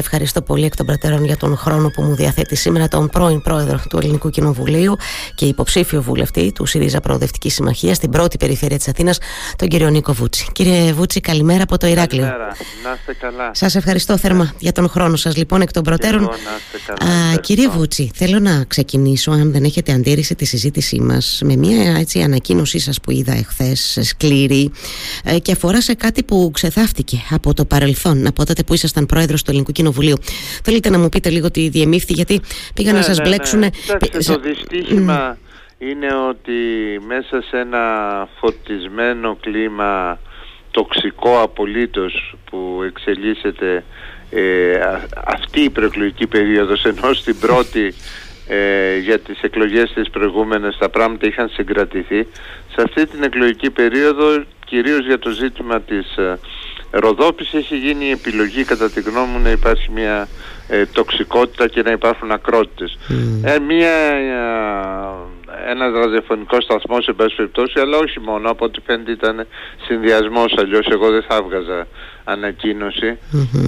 Ευχαριστώ πολύ εκ των προτέρων για τον χρόνο που μου διαθέτει σήμερα τον πρώην πρόεδρο του Ελληνικού Κοινοβουλίου και υποψήφιο βουλευτή του ΣΥΡΙΖΑ Προοδευτικής Συμμαχίας στην πρώτη περιφέρεια της Αθήνας, τον κύριο Νίκο Βούτσι. Κύριε Βούτσι, καλημέρα από το Ηράκλειο. Καλημέρα. Να είστε καλά. Σας ευχαριστώ θερμά για τον χρόνο σας, λοιπόν, εκ των προτέρων. Εγώ, να είστε καλά. Α, κύριε Βούτσι, θέλω να ξεκινήσω, αν δεν έχετε αντίρρηση, τη συζήτησή μας με μια έτσι, ανακοίνωσή σας που είδα εχθές, σκληρή, ε, και αφορά σε κάτι που ξεθάφτηκε από το παρελθόν, από τότε που ήσασταν πρόεδρος του Ελληνικού Κοινοβουλίου. Θέλετε να μου πείτε λίγο τι διεμήφθη, γιατί πήγαν να Ναι, σας ναι, μπλέξουν. ναι. Κοιτάξτε, το δυστύχημα είναι ότι μέσα σε ένα φωτισμένο κλίμα τοξικό απολύτως που εξελίσσεται ε, α- αυτή η προεκλογική περίοδος ενώ στην πρώτη ε, για τις εκλογές τις προηγούμενες τα πράγματα είχαν συγκρατηθεί σε αυτή την εκλογική περίοδο κυρίως για το ζήτημα της ε, Ροδόπης έχει γίνει η επιλογή κατά τη γνώμη μου να υπάρχει μια ε, τοξικότητα και να υπάρχουν ακρότητες. Ε, μια, ε, ένας ραδιοφωνικός σταθμός σε πάση περιπτώσει, αλλά όχι μόνο, από ό,τι φαίνεται ήταν συνδυασμός, αλλιώς εγώ δεν θα έβγαζα ανακοίνωση.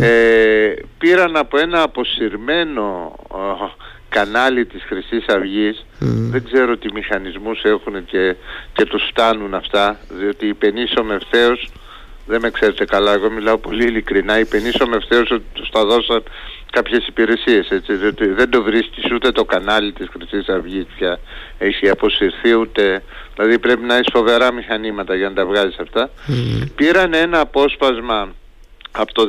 Ε, πήραν από ένα αποσυρμένο ε, κανάλι της χρυσής Αυγής, δεν ξέρω τι μηχανισμούς έχουν και, και τους φτάνουν αυτά, διότι υπενήσωμε ευθέως δεν με ξέρετε καλά, εγώ μιλάω πολύ ειλικρινά. Υπενήσωμε ευθέως ότι τους τα δώσαν κάποιες υπηρεσίες, έτσι, διότι δεν το βρίσκεις ούτε το κανάλι της Χρυσής Αυγής πια έχει αποσυρθεί ούτε... Δηλαδή πρέπει να έχεις φοβερά μηχανήματα για να τα βγάζεις αυτά. Πήραν ένα απόσπασμα από το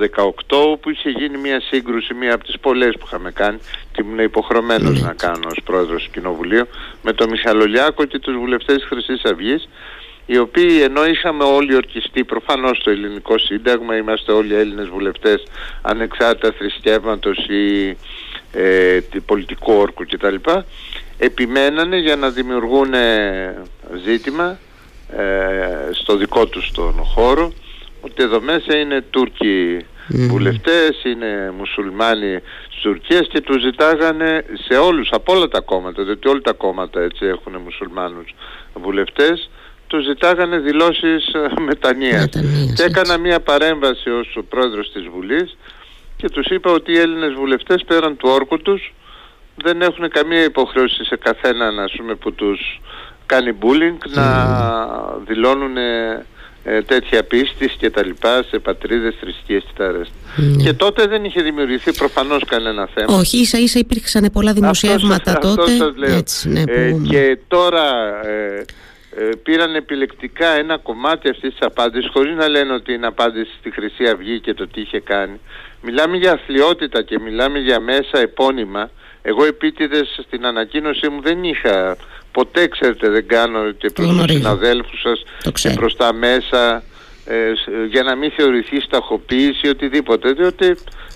18 που είχε γίνει μια σύγκρουση, μια από τις πολλές που είχαμε κάνει και ήμουν υποχρεωμένος να κάνω ως πρόεδρος του Κοινοβουλίου με τον Μιχαλολιάκο και τους βουλευτές της Χρυσής Αυγής οι οποίοι ενώ είχαμε όλοι ορκιστεί προφανώς στο ελληνικό σύνταγμα, είμαστε όλοι Έλληνες βουλευτές ανεξάρτητα θρησκεύματος ή ε, τη- πολιτικού όρκου κτλ. Επιμένανε για να δημιουργούν ε, ζήτημα ε, στο δικό τους τον χώρο ότι εδώ μέσα είναι Τούρκοι βουλευτές, είναι μουσουλμάνοι της Τουρκίας και τους ζητάγανε σε όλους, από όλα τα κόμματα, διότι όλα τα κόμματα έτσι έχουν μουσουλμάνους βουλευτές, τους ζητάγανε δηλώσεις ε, μετανοίας. Μετανοίας, Και έκανα έτσι. μια παρέμβαση ως ο πρόεδρος της Βουλής και τους είπα ότι οι Έλληνες βουλευτές πέραν του όρκου τους δεν έχουν καμία υποχρέωση σε καθέναν ας πούμε, που τους κάνει bullying να δηλώνουν ε, ε, τέτοια πίστης και τα λοιπά σε πατρίδες, θρησκείες και τα αρέστα. Και τότε δεν είχε δημιουργηθεί προφανώς κανένα θέμα. Όχι, ίσα ίσα υπήρξαν πολλά δημοσιεύματα Αυτό σας- τότε. αυτό σας λέω. Έτσι, ναι, Ε, που... και τώρα ε, ε, πήραν επιλεκτικά ένα κομμάτι αυτής της απάντησης χωρίς να λένε ότι είναι απάντηση στη Χρυσή Αυγή και το τι είχε κάνει. Μιλάμε για αθλειότητα και μιλάμε για μέσα επώνυμα. Εγώ επίτηδες στην ανακοίνωσή μου δεν είχα ποτέ ξέρετε δεν κάνω και προς τους γνωρίζω. συναδέλφους σας Το και ξέρω. προς τα μέσα ε, σ- για να μην θεωρηθεί σταχοποίηση οτιδήποτε διότι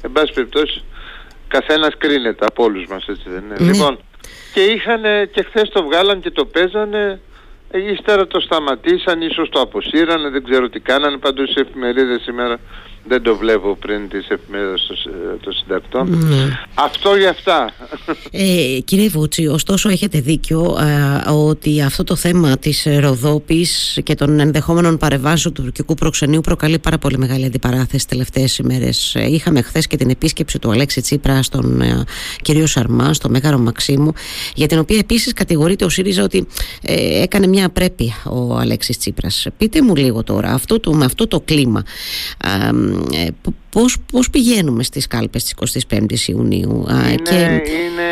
εν πάση περιπτώσει καθένας κρίνεται από όλους μας έτσι δεν είναι Ναι. λοιπόν και είχαν και χθες το βγάλαν και το παίζανε ε, ύστερα το σταματήσαν ίσως το αποσύρανε δεν ξέρω τι κάνανε πάντως στις εφημερίδες σήμερα δεν το βλέπω πριν τις εφημερίδες των συ- των συντακτών Ναι. αυτό για αυτά Ε, κύριε Βούτσι, ωστόσο έχετε δίκιο ε, ότι αυτό το θέμα της Ροδόπης και των ενδεχόμενων παρεμβάσεων του τουρκικού προξενείου προκαλεί πάρα πολύ μεγάλη αντιπαράθεση τελευταίες ημέρες. Ε, είχαμε χθες και την επίσκεψη του Αλέξη Τσίπρα στον ε, κύριο Σαρμά, στο Μέγαρο Μαξίμου, για την οποία επίσης κατηγορείται ο ΣΥΡΙΖΑ ότι ε, έκανε μια απρέπεια ο Αλέξης Τσίπρας. Πείτε μου λίγο τώρα, αυτό το, με αυτό το κλίμα, ε, ε, π- πώς, πώς πηγαίνουμε στις κάλπες της 25ης Ιουνίου Α, είναι, είναι,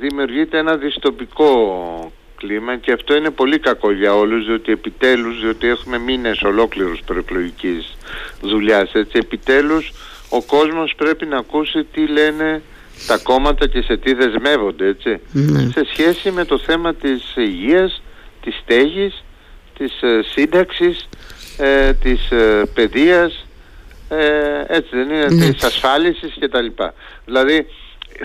δημιουργείται ένα δυστοπικό κλίμα και αυτό είναι πολύ κακό για όλους διότι επιτέλους, διότι έχουμε μήνες ολόκληρους προεκλογικής δουλειάς έτσι, επιτέλους ο κόσμος πρέπει να ακούσει τι λένε τα κόμματα και σε τι δεσμεύονται έτσι Ναι. σε σχέση με το θέμα της υγείας, της στέγης, της ε, σύνταξης, ε, της ε, παιδείας, ε, έτσι δεν είναι, Ναι. της ασφάλισης κτλ. Δηλαδή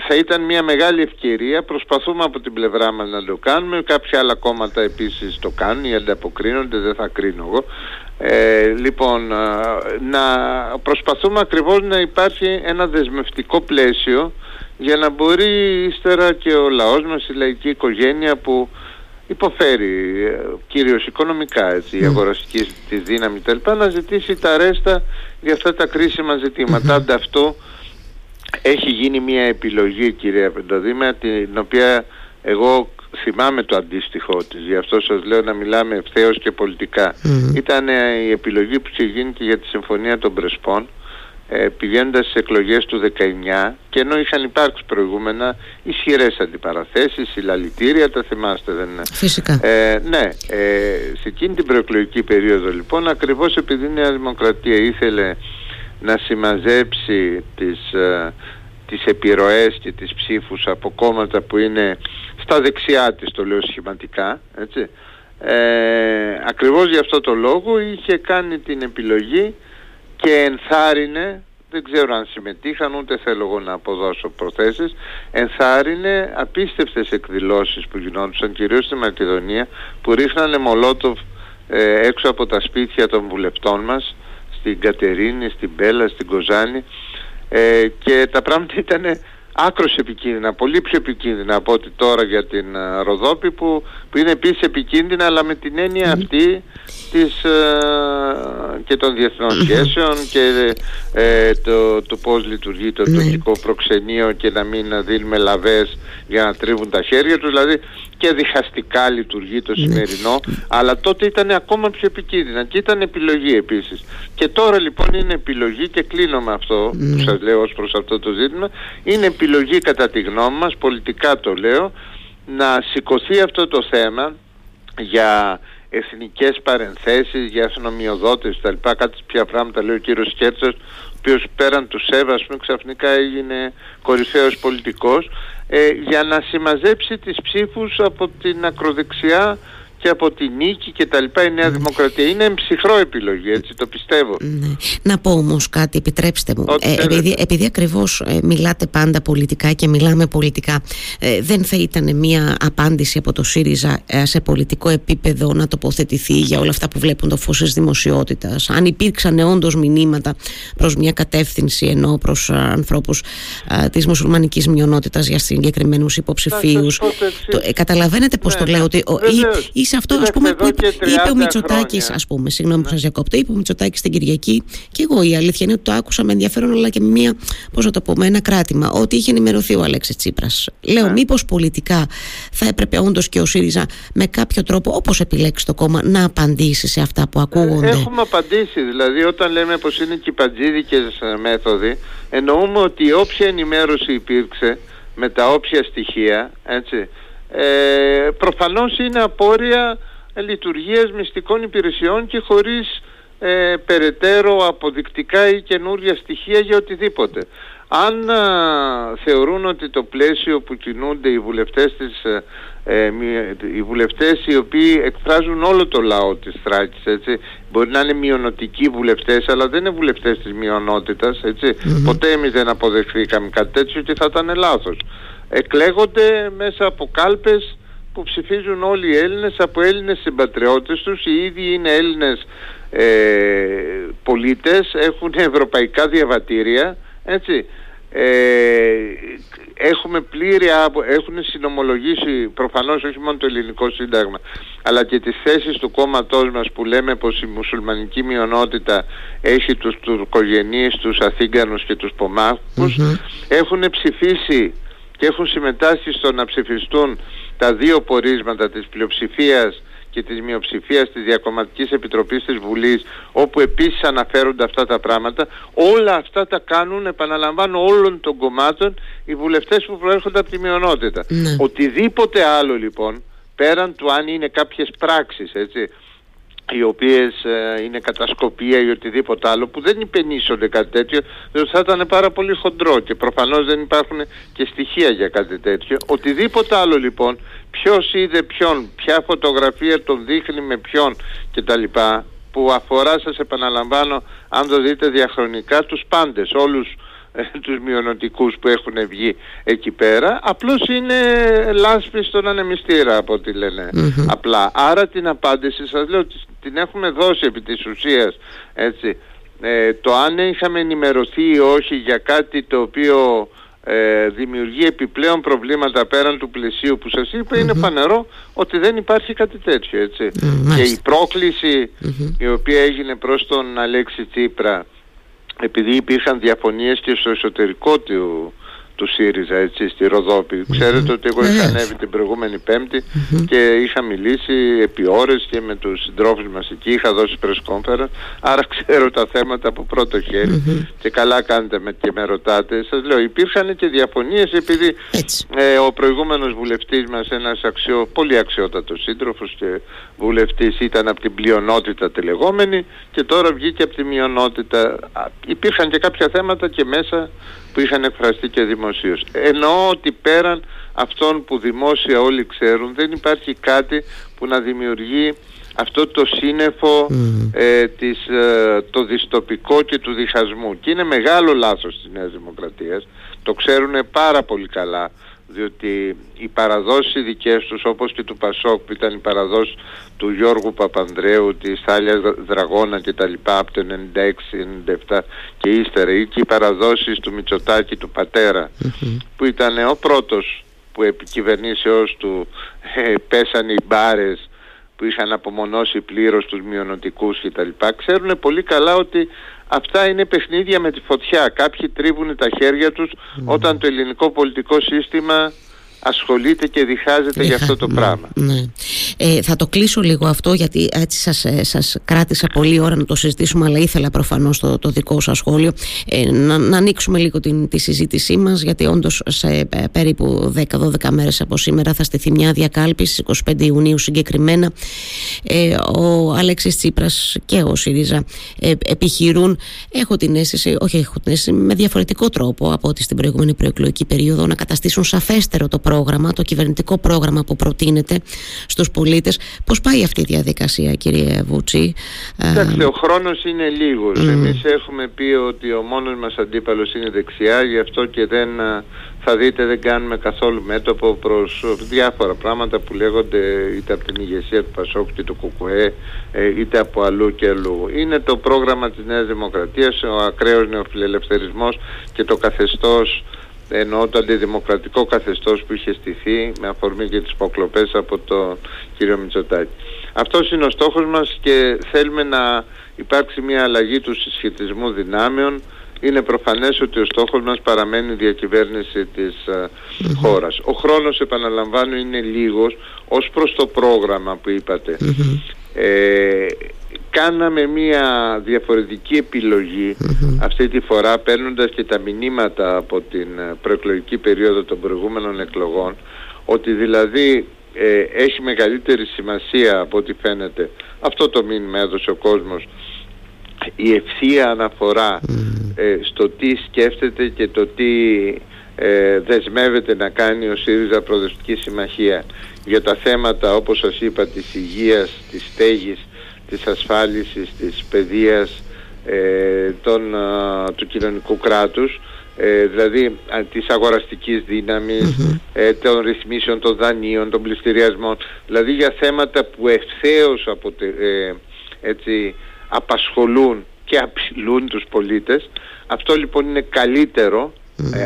θα ήταν μια μεγάλη ευκαιρία, προσπαθούμε από την πλευρά μας να το κάνουμε, κάποια άλλα κόμματα επίσης το κάνουν ή ανταποκρίνονται, δεν θα κρίνω εγώ. Ε, λοιπόν, ε, να προσπαθούμε ακριβώς να υπάρχει ένα δεσμευτικό πλαίσιο για να μπορεί ύστερα και ο λαός μας, η λαϊκή οικογένεια που υποφέρει ε, κυρίως οικονομικά έτσι, η αγοραστική της δύναμη κτλ. να ζητήσει τα ρέστα για αυτά τα κρίσιμα ζητήματα. Ανταυτού έχει γίνει μια επιλογή κυρία Πεντοδήμα την οποία εγώ θυμάμαι το αντίστοιχο της. Γι' αυτό σας λέω να μιλάμε ευθέως και πολιτικά. Ήταν η επιλογή που είχε γίνει και για τη Συμφωνία των Πρεσπών. ε, πηγαίνοντας στις εκλογές του 19 και ενώ είχαν υπάρξει προηγούμενα ισχυρές αντιπαραθέσεις, συλλαλητήρια, τα θυμάστε δεν είναι; Φυσικά. Ε, ναι, ε, σε εκείνη την προεκλογική περίοδο λοιπόν ακριβώς επειδή η Νέα Δημοκρατία ήθελε να συμμαζέψει τις, ε, τις επιρροές και τις ψήφους από κόμματα που είναι στα δεξιά της το λέω σχηματικά έτσι, ε, ακριβώς για αυτό το λόγο είχε κάνει την επιλογή και ενθάρρυνε δεν ξέρω αν συμμετείχαν ούτε θέλω εγώ να αποδώσω προθέσεις ενθάρρυνε απίστευτες εκδηλώσεις που γινόντουσαν κυρίως στη Μακεδονία που ρίχνανε μολότοφ ε, έξω από τα σπίτια των βουλευτών μας στην Κατερίνη, στην Πέλα, στην Κοζάνη. Ε, και τα πράγματα ήταν άκρος επικίνδυνα, πολύ πιο επικίνδυνα από ό,τι τώρα για την uh, Ροδόπη που, που είναι επίσης επικίνδυνα αλλά με την έννοια αυτή της, ε, και των διεθνών σχέσεων και ε, το, το πώς λειτουργεί το ναι. τοπικό προξενείο και να μην δίνουμε λαβές για να τρίβουν τα χέρια τους δηλαδή και διχαστικά λειτουργεί το ναι. σημερινό αλλά τότε ήταν ακόμα πιο επικίνδυνα και ήταν επιλογή επίσης και τώρα λοιπόν είναι επιλογή και κλείνω με αυτό που ναι. σας λέω ως προς αυτό το ζήτημα είναι επιλογή κατά τη γνώμη μας πολιτικά το λέω να σηκωθεί αυτό το θέμα για εθνικές παρενθέσεις, για αστυνομιοδότες κτλ. Κάτι πια πράγματα λέει ο κύριος Κέρτσος, ο οποίος πέραν του ΣΕΒ ξαφνικά έγινε κορυφαίος πολιτικός, ε, για να συμμαζέψει τις ψήφους από την ακροδεξιά και από τη νίκη και τα λοιπά η Νέα ναι. Δημοκρατία. Είναι ψυχρό επιλογή, έτσι το πιστεύω. Ναι. Να πω όμως κάτι, επιτρέψτε μου. Ε, επειδή, επειδή ακριβώς ε, μιλάτε πάντα πολιτικά και μιλάμε πολιτικά, ε, δεν θα ήταν μια απάντηση από το ΣΥΡΙΖΑ ε, σε πολιτικό επίπεδο να τοποθετηθεί για όλα αυτά που βλέπουν το φως της δημοσιότητας. Αν υπήρξαν όντως μηνύματα προς μια κατεύθυνση ενώ προς ανθρώπους της μουσουλμανικής μειονότητας για συγκεκριμένους υποψηφίους. Καταλαβαίνετε πώς το ναι. λέω, ότι αυτό ας πούμε, που είπε, είπε ο Μητσοτάκης, ας πούμε, συγγνώμη που ναι. σας διακόπτω, είπε ο Μητσοτάκης την Κυριακή, και εγώ η αλήθεια είναι ότι το άκουσα με ενδιαφέρον, αλλά και με μια, πώς να το πω, με ένα κράτημα, ότι είχε ενημερωθεί ο Αλέξης Τσίπρας. Λέω, ναι. μήπως πολιτικά θα έπρεπε όντως και ο ΣΥΡΙΖΑ με κάποιο τρόπο, όπως επιλέξει το κόμμα, να απαντήσει σε αυτά που ακούγονται; Έχουμε απαντήσει. Δηλαδή, όταν λέμε πως είναι κυπατζίδικες μέθοδοι, εννοούμε ότι όποια ενημέρωση υπήρξε με τα όποια στοιχεία, έτσι, ε, προφανώς είναι απόρρια λειτουργίας μυστικών υπηρεσιών και χωρίς ε, περαιτέρω αποδεικτικά ή καινούργια στοιχεία για οτιδήποτε. Αν θεωρούν ότι το πλαίσιο που κινούνται οι βουλευτές, της, ε, οι βουλευτές οι οποίοι εκφράζουν όλο το λαό της Θράκης, έτσι, μπορεί να είναι μειονοτικοί βουλευτές, αλλά δεν είναι βουλευτές της μειονότητας, Ποτέ εμείς δεν αποδεχθήκαμε κάτι τέτοιο και θα ήταν λάθος εκλέγονται μέσα από κάλπες που ψηφίζουν όλοι οι Έλληνες από Έλληνες συμπατριώτες τους. Οι ίδιοι είναι Έλληνες ε, πολίτες έχουν ευρωπαϊκά διαβατήρια έτσι. Ε, έχουμε πλήρη έχουν συνομολογήσει προφανώς όχι μόνο το ελληνικό σύνταγμα αλλά και τις θέσεις του κόμματός μας που λέμε πως η μουσουλμανική μειονότητα έχει τους τουρκογενείς, τους Αθήγανους και τους πομαχους έχουν ψηφίσει και έχουν συμμετάσχει στο να ψηφιστούν τα δύο πορίσματα της πλειοψηφίας και της μειοψηφίας της Διακομματικής Επιτροπής της Βουλής όπου επίσης αναφέρονται αυτά τα πράγματα όλα αυτά τα κάνουν επαναλαμβάνω όλων των κομμάτων οι βουλευτές που προέρχονται από τη μειονότητα ναι. οτιδήποτε άλλο λοιπόν πέραν του αν είναι κάποιες πράξεις έτσι οι οποίες ε, είναι κατασκοπία ή οτιδήποτε άλλο που δεν υπενήσονται κάτι τέτοιο διότι θα ήταν πάρα πολύ χοντρό και προφανώς δεν υπάρχουν και στοιχεία για κάτι τέτοιο. Οτιδήποτε άλλο λοιπόν ποιος είδε ποιον ποια φωτογραφία τον δείχνει με ποιον κτλ που αφορά σας επαναλαμβάνω αν το δείτε διαχρονικά τους πάντες όλους τους μειονοτικούς που έχουν βγει εκεί πέρα. Απλώς είναι λάσπης στον ανεμιστήρα από ό,τι απλά. Άρα την απάντηση σας λέω την έχουμε δώσει επί της ουσίας έτσι. Ε, το αν είχαμε ενημερωθεί ή όχι για κάτι το οποίο ε, δημιουργεί επιπλέον προβλήματα πέραν του πλαισίου που σας ειπα είναι φανερό ότι δεν υπάρχει κάτι τέτοιο έτσι. και η προκληση η οποία έγινε προς τον Αλέξη Τσίπρα επειδή υπήρχαν διαφωνίες και στο εσωτερικό του, του ΣΥΡΙΖΑ έτσι στη Ροδόπη. Ξέρετε ότι εγώ είχα ανέβει την προηγούμενη και είχα μιλήσει επί ώρες και με τους συντρόφους μας εκεί, είχα δώσει press άρα ξέρω τα θέματα από πρώτο και καλά κάνετε με, και με ρωτάτε. Σας λέω, υπήρχαν και διαφωνίες επειδή ε, ο προηγούμενος βουλευτής μας, ένας αξιό, πολύ αξιότατος σύντροφος και βουλευτής ήταν από την πλειονότητα τη και τώρα βγήκε από τη μειονότητα. Υπήρχαν και κάποια θέματα και μέσα που είχαν εκφραστεί και δημοσίως. Εννοώ ότι πέραν αυτών που δημόσια όλοι ξέρουν δεν υπάρχει κάτι που να δημιουργεί αυτό το σύννεφο ε, της, ε, το διστοπικό και του διχασμού. Και είναι μεγάλο λάθος της Νέας Δημοκρατίας. Το ξέρουν πάρα πολύ καλά διότι οι παραδόσεις δικές τους όπως και του Πασόκ που ήταν η παραδόση του Γιώργου Παπανδρέου, της Θάλιας Δραγώνα και τα λοιπά από το 96-97 και ύστερα ή και οι παραδόσεις του Μητσοτάκη του πατερα που ήταν ο πρώτος που επί κυβερνήσεώς του ε, πέσανε οι μπάρες που είχαν απομονώσει πλήρως τους μειονοτικούς και τα λοιπά ξέρουν πολύ καλά ότι αυτά είναι παιχνίδια με τη φωτιά. Κάποιοι τρίβουν τα χέρια τους όταν το ελληνικό πολιτικό σύστημα ασχολείται και διχάζεται για αυτό το πράγμα. Ναι. Ε, θα το κλείσω λίγο αυτό γιατί έτσι σας, ε, σας κράτησα πολλή ώρα να το συζητήσουμε αλλά ήθελα προφανώς το, το δικό σας σχόλιο ε, να, να ανοίξουμε λίγο την, τη συζήτησή μας γιατί όντως σε ε, περίπου 10-12 μέρες από σήμερα θα στηθεί μια διακάλπιση 25 Ιουνίου συγκεκριμένα ε, ο Αλέξης Τσίπρας και ο ΣΥΡΙΖΑ ε, επιχειρούν έχω την αίσθηση, όχι έχω την αίσθηση με διαφορετικό τρόπο από ό,τι στην προηγούμενη προεκλογική περίοδο να καταστήσουν σαφέστερο το πρόγραμμα, το κυβερνητικό πρόγραμμα που προτείνεται στους πολίτες. Πώς πάει αυτή η διαδικασία κύριε Βούτσι; Κοιτάξτε, ο χρόνος είναι λίγος. Mm. Εμείς έχουμε πει ότι ο μόνος μας αντίπαλος είναι δεξιά, γι' αυτό και δεν θα δείτε δεν κάνουμε καθόλου μέτωπο προς διάφορα πράγματα που λέγονται είτε από την ηγεσία του Πασόκ και του ΚΚΕ είτε από αλλού και αλλού. Είναι το πρόγραμμα της Νέας Δημοκρατίας, ο ακραίος νεοφιλελευθερισμός και το καθεστώς ενώ το αντιδημοκρατικό καθεστώς που είχε στηθεί με αφορμή και τις υποκλοπές από τον κύριο Μητσοτάκη. Αυτός είναι ο στόχος μας και θέλουμε να υπάρξει μια αλλαγή του συσχετισμού δυνάμεων. Είναι προφανές ότι ο στόχος μας παραμένει η διακυβέρνηση της mm χώρας. Ο χρόνος, επαναλαμβάνω, είναι λίγος ως προς το πρόγραμμα που είπατε. Ε, κάναμε μια διαφορετική αυτή τη φορά παίρνοντας και τα μηνύματα από την ε, προεκλογική περίοδο των προηγούμενων εκλογών ότι δηλαδή ε, έχει μεγαλύτερη σημασία από ό,τι φαίνεται. Αυτό το μήνυμα έδωσε ο κόσμος. Η ευθεία αναφορά ε, στο τι σκέφτεται και το τι δεσμεύεται να κάνει ο ΣΥΡΙΖΑ Προοδευτική Συμμαχία για τα θέματα όπως σας είπα της υγείας, της στέγης της ασφάλισης, της παιδείας, ε, των, του κοινωνικού κράτους, ε, δηλαδή της αγοραστικής ε, των ρυθμίσεων των δανείων, των πληστηριασμών, δηλαδή για θέματα που ευθέως αποτε, ε, έτσι, απασχολούν και απειλούν τους πολίτες. Αυτό λοιπόν είναι καλύτερο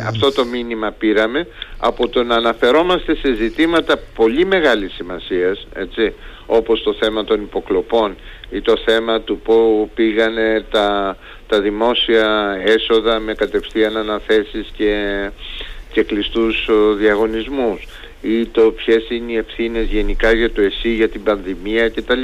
αυτό το μήνυμα πήραμε από το να αναφερόμαστε σε ζητήματα πολύ μεγάλης σημασίας έτσι, όπως το θέμα των υποκλοπών ή το θέμα του που πήγανε τα, τα δημόσια έσοδα με κατευθείαν αναθέσεις και, και κλειστούς διαγωνισμούς ή το ποιες είναι οι ευθύνες γενικά για το ΕΣΥ, για την πανδημία κτλ.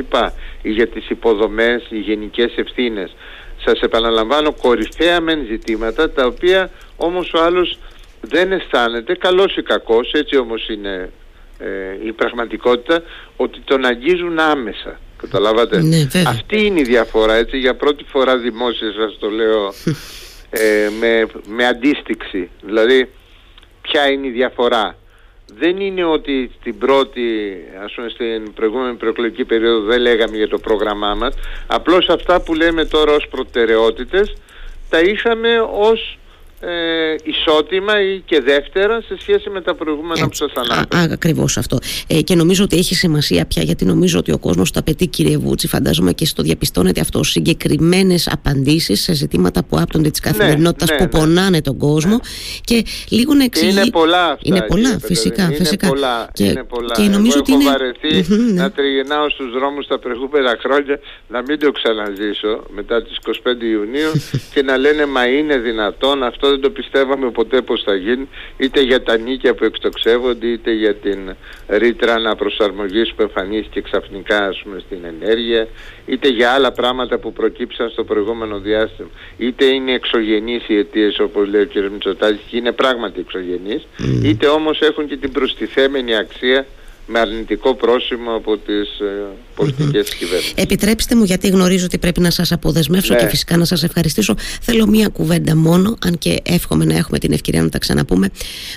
ή για τις υποδομές, οι γενικές ευθύνες. Σας επαναλαμβάνω κορυφαία μεν ζητήματα τα οποία όμως ο άλλος δεν αισθάνεται, καλός ή κακός, έτσι όμως είναι ε, η πραγματικότητα ότι τον αγγίζουν άμεσα. Καταλάβατε; Ναι, Αυτή είναι η διαφορά. Έτσι, για πρώτη φορά δημόσια σας το λέω ε, με, με αντίστοιξη. Δηλαδή, ποια είναι η διαφορά; Δεν είναι ότι στην πρώτη, ας πούμε στην προηγούμενη προεκλογική περίοδο δεν λέγαμε για το πρόγραμμά μας. Απλώς αυτά που λέμε τώρα ως προτεραιότητες τα είχαμε ως ε, ισότιμα ή και δεύτερα σε σχέση με τα προηγούμενα που σας ανάφερα. Ακριβώς αυτό. Ε, και νομίζω ότι έχει σημασία πια γιατί νομίζω ότι ο κόσμος το απαιτεί κύριε Βούτσι, φαντάζομαι και στο διαπιστώνετε αυτό, συγκεκριμένες απαντήσεις σε ζητήματα που άπτονται της ναι, καθημερινότητας ναι, που ναι. πονάνε τον κόσμο και λίγο να εξηγεί... Είναι πολλά αυτά. Είναι πολλά, φυσικά. Είναι φυσικά. Πολλά, και, είναι πολλά. Και νομίζω Εγώ ότι έχω βαρεθεί να τριγυρνάω στους δρόμους τα προηγούμενα χρόνια να μην το ξαναζήσω μετά τις 25 Ιουνίου και να λένε μα είναι δυνατόν αυτό δεν το πιστεύαμε ποτέ πως θα γίνει είτε για τα νίκια που εκτοξεύονται είτε για την ρήτρα αναπροσαρμογής που εμφανίστηκε ξαφνικά ας πούμε, στην ενέργεια είτε για άλλα πράγματα που προκύψαν στο προηγούμενο διάστημα είτε είναι εξωγενείς οι αιτίες όπως λέει ο κ. Μητσοτάκης και είναι πράγματι εξωγενείς είτε όμως έχουν και την προστιθέμενη αξία με αρνητικό πρόσημο από τις ε, πολιτικές κυβέρνησεις. Επιτρέψτε μου γιατί γνωρίζω ότι πρέπει να σας αποδεσμεύσω Ναι. και φυσικά να σας ευχαριστήσω. Θέλω μία κουβέντα μόνο, αν και εύχομαι να έχουμε την ευκαιρία να τα ξαναπούμε.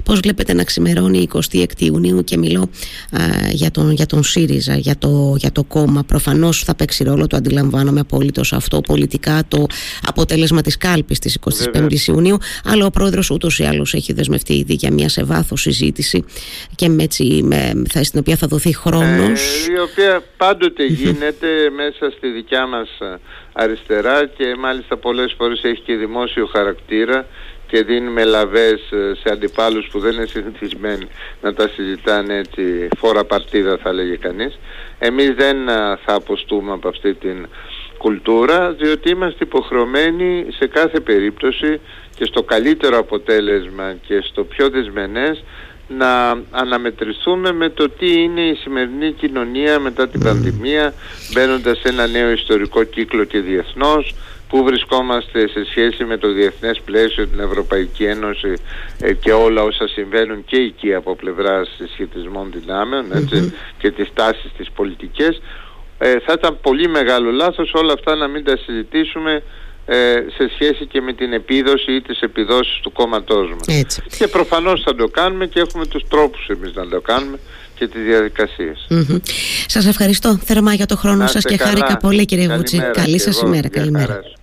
Πώς βλέπετε να ξημερώνει η 26η Ιουνίου και μιλώ α, για, τον, για τον ΣΥΡΙΖΑ, για το, για το κόμμα. Προφανώς θα παίξει ρόλο, το αντιλαμβάνομαι απόλυτος αυτό πολιτικά, το αποτέλεσμα της κάλπης της 25ης Ιουνίου, αλλά ο πρόεδρος ούτως ή άλλως έχει δεσμευτεί ήδη για μια σε βάθος συζήτηση και με, έτσι, με, θα, στην οποία θα δοθεί χρόνος. Ε, η οποία πάντοτε γίνεται μέσα στη δικιά μας ε, αριστερά και μάλιστα πολλές φορές έχει και δημόσιο χαρακτήρα και δίνει μελαβές ε, σε αντιπάλους που δεν είναι συνηθισμένοι να τα συζητάνε έτσι φόρα παρτίδα θα λέγε κανείς. Εμείς δεν ε, θα αποστούμε από αυτή την κουλτούρα διότι είμαστε υποχρεωμένοι σε κάθε περίπτωση και στο καλύτερο αποτέλεσμα και στο πιο δεσμενές να αναμετρηθούμε με το τι είναι η σημερινή κοινωνία μετά την πανδημία μπαίνοντας σε ένα νέο ιστορικό κύκλο και διεθνώς που βρισκόμαστε σε σχέση με το διεθνές πλαίσιο, την Ευρωπαϊκή Ένωση ε, και όλα όσα συμβαίνουν και εκεί από πλευράς συσχετισμών δυνάμεων έτσι, και τις τάσεις τις πολιτικές. Ε, θα ήταν πολύ μεγάλο λάθος όλα αυτά να μην τα συζητήσουμε ε, σε σχέση και με την επίδοση ή τις επιδόσεις του κόμματός μας. Έτσι. Και προφανώς θα το κάνουμε και έχουμε τους τρόπους εμείς να το κάνουμε και τις διαδικασίες. Μμμ. Σας ευχαριστώ θερμά για το χρόνο Να σας είστε και χάρηκα καλά. πολύ κύριε Βούτσι. Καλημέρα Καλή και σας εγώ. ημέρα. Γεια Καλημέρα. χαρά σου.